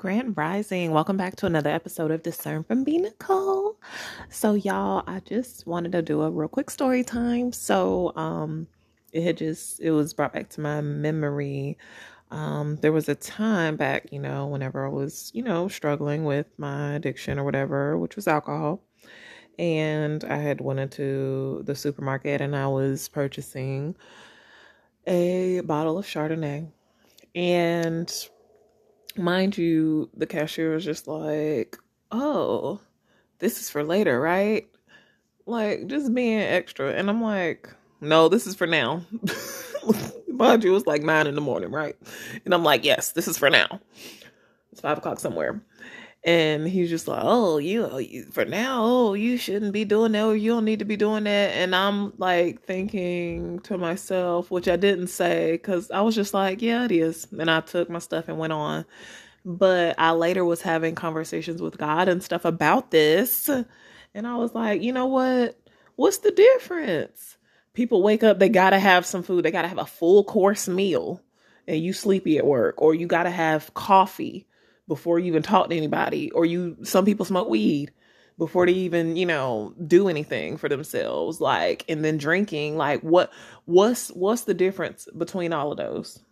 Grand Rising. Welcome back to another episode of Discern from B Nicole. So y'all, I just wanted to do a real quick story time. So um it had just it was brought back to my memory. Um there was a time back, you know, whenever I was, you know, struggling with my addiction or whatever, which was alcohol. And I had went into the supermarket and I was purchasing a bottle of Chardonnay. And mind you, the cashier was just like, oh, this is for later, right? Like, just being extra. And I'm like, no, this is for now. mind you, it's like nine in the morning, right? And I'm like, yes, this is for now. It's five o'clock somewhere. And he's just like, oh, oh, you, for now, oh, you shouldn't be doing that or you don't need to be doing that. And I'm like thinking to myself, which I didn't say because I was just like, yeah, it is. And I took my stuff and went on. But I later was having conversations with God and stuff about this. And I was like, you know what? What's the difference? People wake up, they got to have some food, they got to have a full course meal, and you sleepy at work, or you got to have coffee before you even talk to anybody or you some people smoke weed before they even you know do anything for themselves like and then drinking like what what's what's the difference between all of those?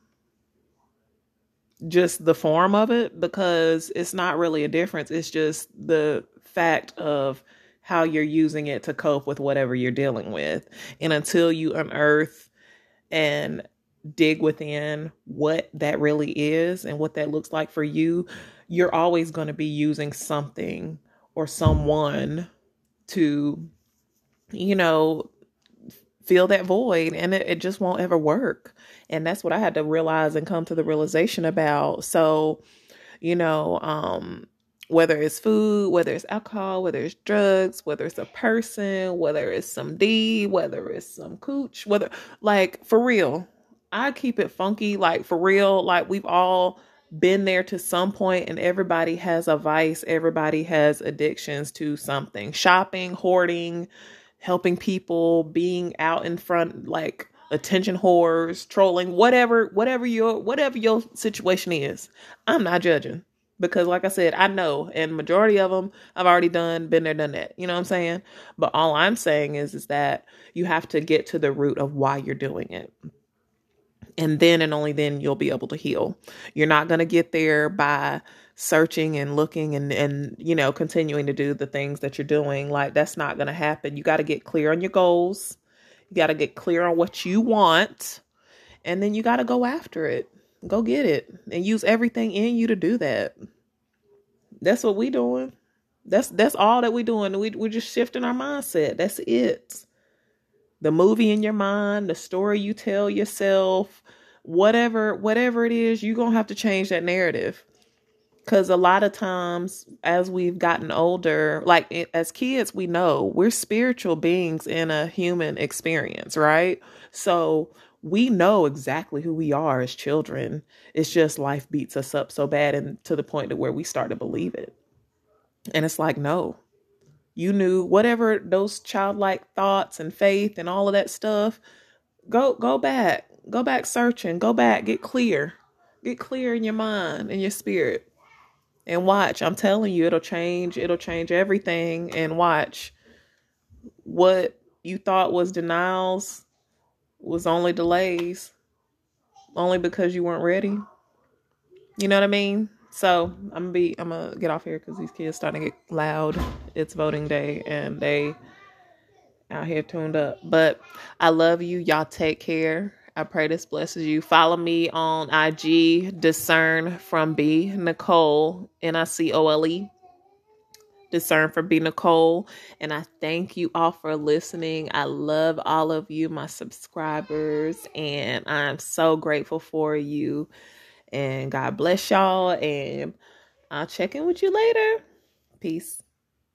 Just the form of it? Because it's not really a difference. It's just the fact of how you're using it to cope with whatever you're dealing with. And until you unearth and dig within what that really is and what that looks like for you, you're always going to be using something or someone to, you know, fill that void and it, it just won't ever work. And that's what I had to realize and come to the realization about. So, you know, um, whether it's food, whether it's alcohol, whether it's drugs, whether it's a person, whether it's some D, whether it's some cooch, whether like for real, I keep it funky, like for real. Like we've all been there to some point, and everybody has a vice, everybody has addictions to something shopping, hoarding, helping people, being out in front, like attention whores, trolling, whatever, whatever your whatever your situation is. I'm not judging because like I said, I know and majority of them I've already done been there done that. You know what I'm saying? But all I'm saying is is that you have to get to the root of why you're doing it and then and only then you'll be able to heal. You're not going to get there by searching and looking and and you know continuing to do the things that you're doing like that's not going to happen. You got to get clear on your goals. You got to get clear on what you want and then you got to go after it. Go get it and use everything in you to do that. That's what we doing. That's that's all that we doing. We we're just shifting our mindset. That's it the movie in your mind, the story you tell yourself, whatever whatever it is, you're going to have to change that narrative. Cuz a lot of times as we've gotten older, like as kids, we know we're spiritual beings in a human experience, right? So we know exactly who we are as children. It's just life beats us up so bad and to the point to where we start to believe it. And it's like, no, you knew whatever those childlike thoughts and faith and all of that stuff go go back. Go back searching. Go back. Get clear. Get clear in your mind and your spirit. And watch. I'm telling you it'll change. It'll change everything. And watch. What you thought was denials was only delays only because you weren't ready. You know what i mean so I'm gonna be I'm gonna get off here because these kids starting to get loud. It's voting day and they out here tuned up. But I love you. Y'all take care. I pray this blesses you. Follow me on IG, discern from B Nicole N I C O L E. Discern from B Nicole. And I thank you all for listening. I love all of you, my subscribers, and I'm so grateful for you. And God bless y'all. And I'll check in with you later. Peace.